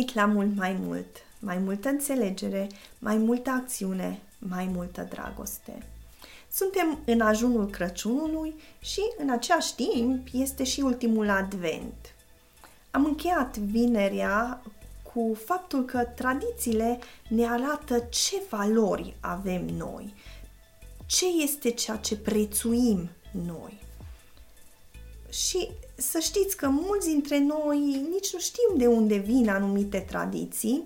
venit la mult mai mult, mai multă înțelegere, mai multă acțiune, mai multă dragoste. Suntem în ajunul Crăciunului și în același timp este și ultimul advent. Am încheiat vinerea cu faptul că tradițiile ne arată ce valori avem noi, ce este ceea ce prețuim noi. Și să știți că mulți dintre noi nici nu știm de unde vin anumite tradiții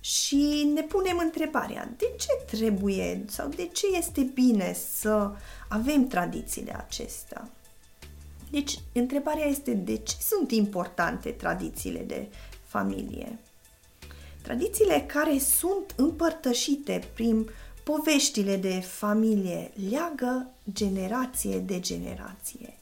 și ne punem întrebarea de ce trebuie sau de ce este bine să avem tradițiile acestea. Deci, întrebarea este de ce sunt importante tradițiile de familie? Tradițiile care sunt împărtășite prin poveștile de familie leagă generație de generație.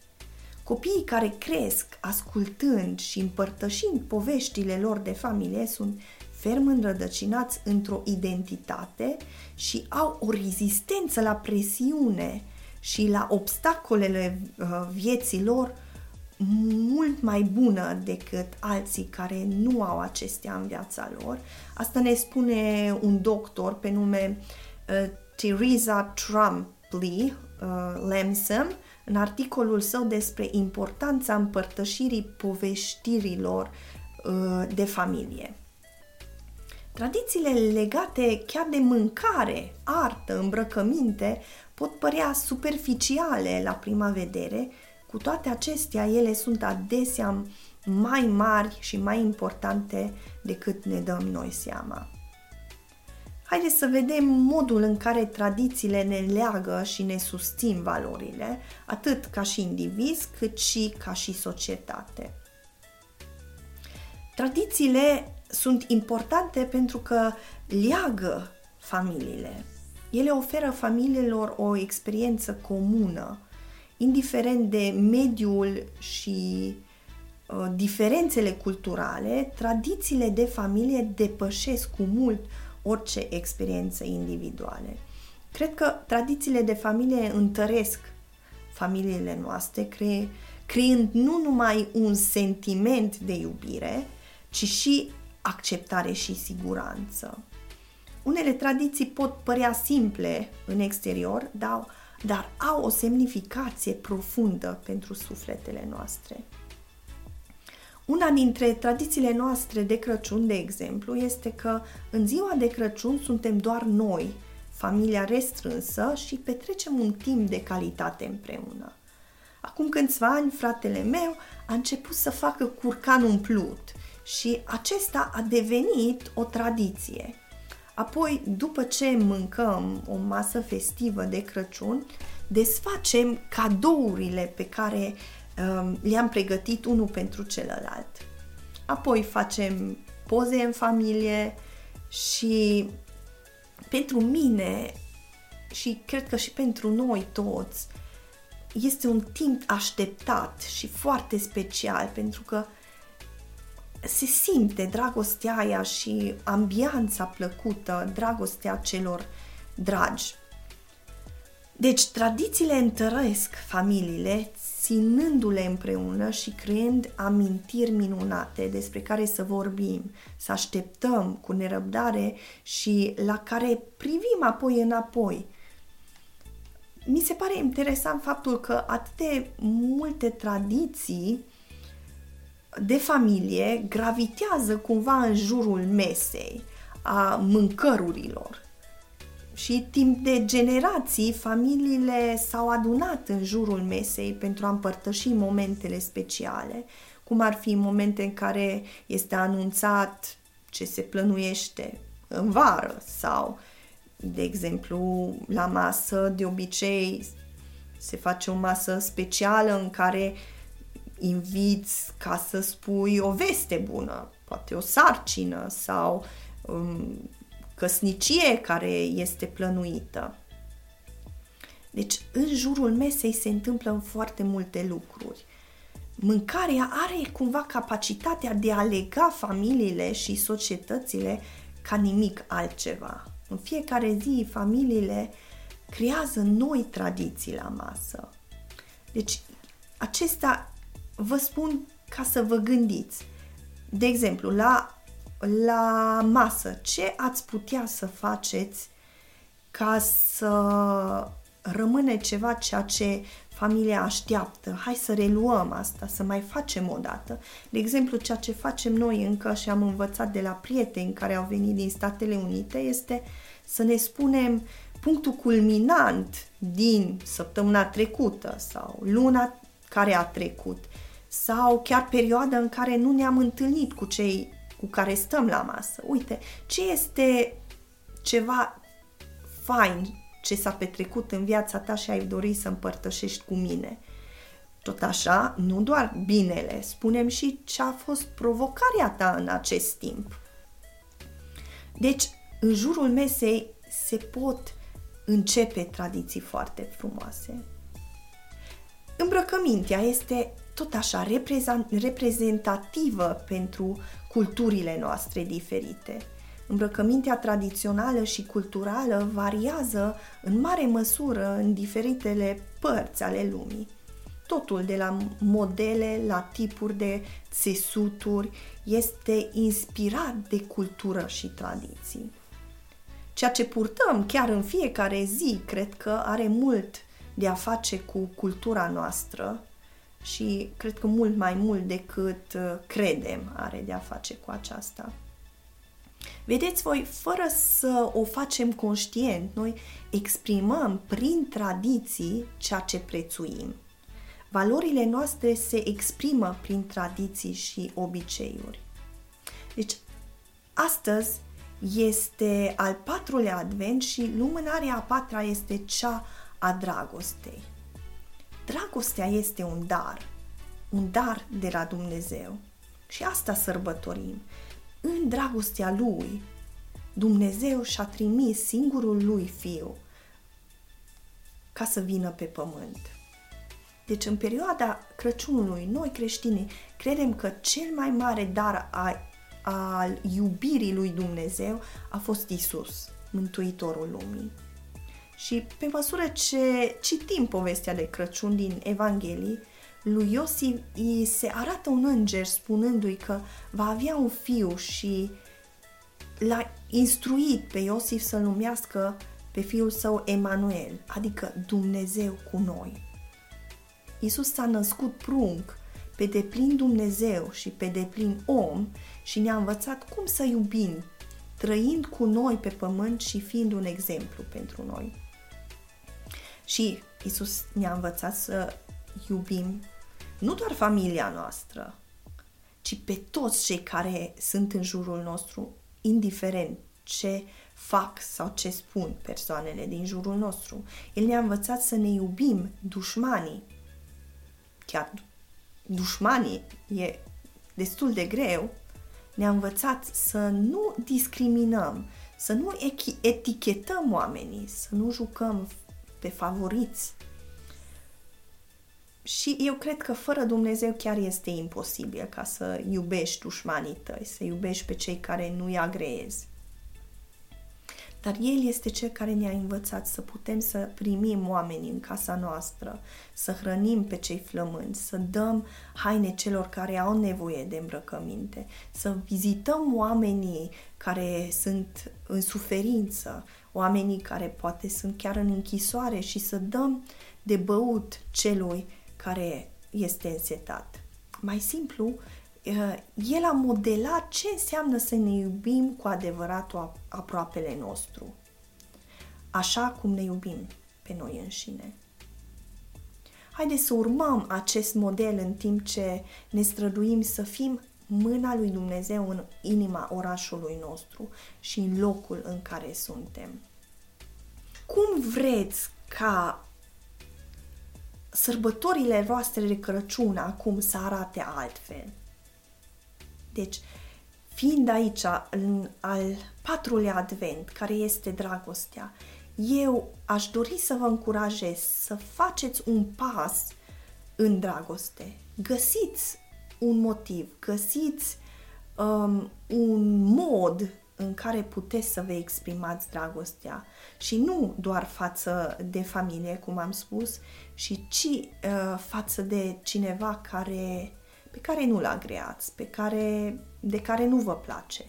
Copiii care cresc ascultând și împărtășind poveștile lor de familie sunt ferm înrădăcinați într-o identitate și au o rezistență la presiune și la obstacolele uh, vieții lor mult mai bună decât alții care nu au acestea în viața lor. Asta ne spune un doctor pe nume uh, Teresa Trumpley uh, Lamson în articolul său despre importanța împărtășirii poveștirilor uh, de familie. Tradițiile legate chiar de mâncare, artă, îmbrăcăminte pot părea superficiale la prima vedere, cu toate acestea ele sunt adesea mai mari și mai importante decât ne dăm noi seama. Haideți să vedem modul în care tradițiile ne leagă și ne susțin valorile, atât ca și indivizi, cât și ca și societate. Tradițiile sunt importante pentru că leagă familiile. Ele oferă familiilor o experiență comună, indiferent de mediul și uh, diferențele culturale, tradițiile de familie depășesc cu mult orice experiență individuale. Cred că tradițiile de familie întăresc familiile noastre, cre- creând nu numai un sentiment de iubire, ci și acceptare și siguranță. Unele tradiții pot părea simple în exterior, dar, dar au o semnificație profundă pentru sufletele noastre. Una dintre tradițiile noastre de Crăciun, de exemplu, este că în ziua de Crăciun suntem doar noi, familia restrânsă și petrecem un timp de calitate împreună. Acum câțiva ani, fratele meu a început să facă curcan umplut și acesta a devenit o tradiție. Apoi, după ce mâncăm o masă festivă de Crăciun, desfacem cadourile pe care Um, le-am pregătit unul pentru celălalt. Apoi facem poze în familie și pentru mine și cred că și pentru noi toți este un timp așteptat și foarte special pentru că se simte dragostea aia și ambianța plăcută, dragostea celor dragi. Deci, tradițiile întăresc familiile, ținându-le împreună și creând amintiri minunate despre care să vorbim, să așteptăm cu nerăbdare și la care privim apoi înapoi. Mi se pare interesant faptul că atât de multe tradiții de familie gravitează cumva în jurul mesei, a mâncărurilor. Și timp de generații, familiile s-au adunat în jurul mesei pentru a împărtăși momentele speciale, cum ar fi momente în care este anunțat ce se plănuiește în vară sau, de exemplu, la masă, de obicei se face o masă specială în care inviți ca să spui o veste bună, poate o sarcină sau um, căsnicie care este plănuită. Deci, în jurul mesei se întâmplă foarte multe lucruri. Mâncarea are cumva capacitatea de a lega familiile și societățile ca nimic altceva. În fiecare zi, familiile creează noi tradiții la masă. Deci, acesta vă spun ca să vă gândiți. De exemplu, la la masă, ce ați putea să faceți ca să rămâne ceva ceea ce familia așteaptă. Hai să reluăm asta, să mai facem o dată. De exemplu, ceea ce facem noi încă și am învățat de la prieteni care au venit din Statele Unite este să ne spunem punctul culminant din săptămâna trecută sau luna care a trecut sau chiar perioada în care nu ne-am întâlnit cu cei cu care stăm la masă. Uite, ce este ceva fain ce s-a petrecut în viața ta și ai dori să împărtășești cu mine. Tot așa, nu doar binele, spunem și ce a fost provocarea ta în acest timp. Deci, în jurul mesei se pot începe tradiții foarte frumoase. Îmbrăcămintea este tot așa reprezentativă pentru culturile noastre diferite. Îmbrăcămintea tradițională și culturală variază în mare măsură în diferitele părți ale lumii. Totul de la modele la tipuri de țesuturi este inspirat de cultură și tradiții. Ceea ce purtăm chiar în fiecare zi cred că are mult de a face cu cultura noastră și cred că mult mai mult decât uh, credem are de a face cu aceasta. Vedeți voi, fără să o facem conștient, noi exprimăm prin tradiții ceea ce prețuim. Valorile noastre se exprimă prin tradiții și obiceiuri. Deci, astăzi este al patrulea advent și lumânarea a patra este cea a dragostei. Dragostea este un dar, un dar de la Dumnezeu. Și asta sărbătorim în dragostea Lui, Dumnezeu și-a trimis singurul Lui Fiu ca să vină pe pământ. Deci în perioada Crăciunului, noi creștinii credem că cel mai mare dar a, al iubirii lui Dumnezeu a fost Isus, Mântuitorul lumii. Și pe măsură ce citim povestea de Crăciun din Evanghelii, lui Iosif îi se arată un înger spunându-i că va avea un fiu și l-a instruit pe Iosif să numească pe fiul său Emanuel, adică Dumnezeu cu noi. Isus s-a născut prunc, pe deplin Dumnezeu și pe deplin om și ne-a învățat cum să iubim, trăind cu noi pe pământ și fiind un exemplu pentru noi. Și Isus ne-a învățat să iubim nu doar familia noastră, ci pe toți cei care sunt în jurul nostru, indiferent ce fac sau ce spun persoanele din jurul nostru. El ne-a învățat să ne iubim dușmanii. Chiar dușmanii e destul de greu. Ne-a învățat să nu discriminăm, să nu etichetăm oamenii, să nu jucăm pe favoriți, și eu cred că fără Dumnezeu chiar este imposibil ca să iubești dușmanii tăi, să iubești pe cei care nu-i agreezi. Dar El este Cel care ne-a învățat să putem să primim oamenii în casa noastră, să hrănim pe cei flămânți, să dăm haine celor care au nevoie de îmbrăcăminte, să vizităm oamenii care sunt în suferință, oamenii care poate sunt chiar în închisoare și să dăm de băut celui care este însetat. Mai simplu, eh, el a modelat ce înseamnă să ne iubim cu adevărat aproapele nostru, așa cum ne iubim pe noi înșine. Haideți să urmăm acest model în timp ce ne străduim să fim mâna lui Dumnezeu în inima orașului nostru și în locul în care suntem. Cum vreți ca sărbătorile voastre de Crăciun acum să arate altfel. Deci, fiind aici în al patrulea advent, care este dragostea, eu aș dori să vă încurajez să faceți un pas în dragoste. Găsiți un motiv, găsiți um, un mod în care puteți să vă exprimați dragostea și nu doar față de familie, cum am spus, și ci uh, față de cineva care, pe care nu-l agreați, pe care, de care nu vă place.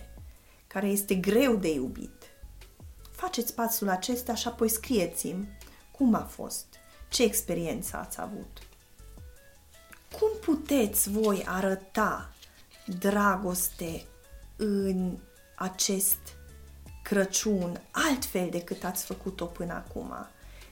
care este greu de iubit. Faceți pasul acesta și apoi scrieți-mi cum a fost, ce experiență ați avut. Cum puteți voi arăta dragoste în acest Crăciun altfel decât ați făcut-o până acum?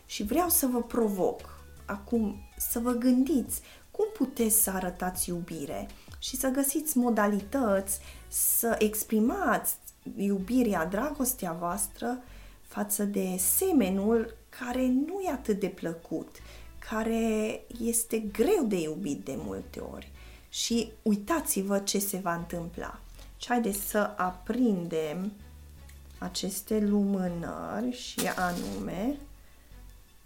Și vreau să vă provoc acum să vă gândiți cum puteți să arătați iubire și să găsiți modalități să exprimați iubirea, dragostea voastră față de semenul care nu e atât de plăcut, care este greu de iubit de multe ori. Și uitați-vă ce se va întâmpla. Și haideți să aprindem aceste lumânări și anume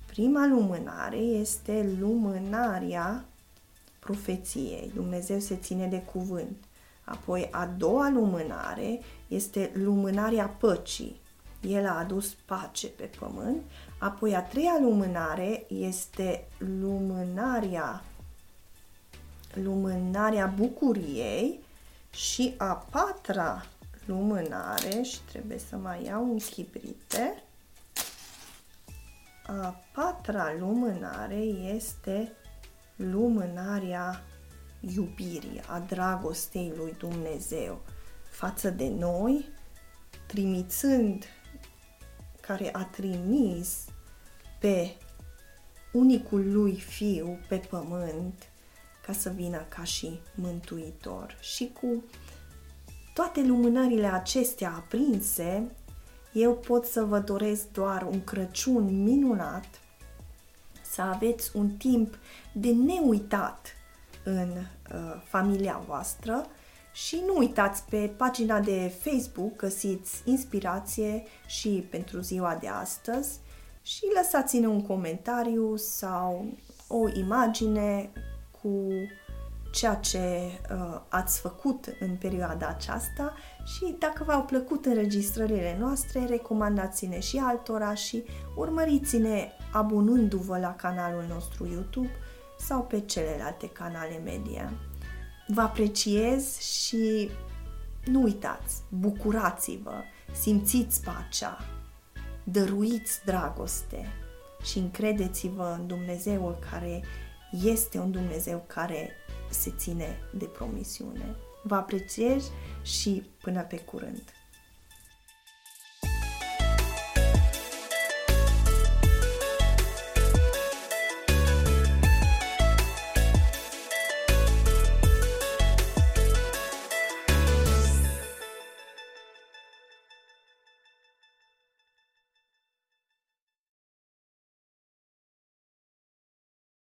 prima lumânare este lumânarea profeției. Dumnezeu se ține de cuvânt. Apoi a doua lumânare este lumânarea păcii. El a adus pace pe pământ. Apoi a treia lumânare este lumânarea lumânarea bucuriei și a patra lumânare și trebuie să mai iau un chibrite. A patra lumânare este lumânarea iubirii, a dragostei lui Dumnezeu față de noi, trimițând, care a trimis pe unicul lui fiu pe pământ ca să vină ca și mântuitor. Și cu toate lumânările acestea aprinse, eu pot să vă doresc doar un Crăciun minunat, să aveți un timp de neuitat în uh, familia voastră și nu uitați, pe pagina de Facebook găsiți inspirație și pentru ziua de astăzi și lăsați-ne un comentariu sau o imagine cu ceea ce uh, ați făcut în perioada aceasta și dacă v-au plăcut înregistrările noastre, recomandați-ne și altora și urmăriți-ne abonându-vă la canalul nostru YouTube sau pe celelalte canale media. Vă apreciez și nu uitați, bucurați-vă, simțiți pacea, dăruiți dragoste și încredeți-vă în Dumnezeul care este un Dumnezeu care se ține de promisiune. Vă apreciez și până pe curând!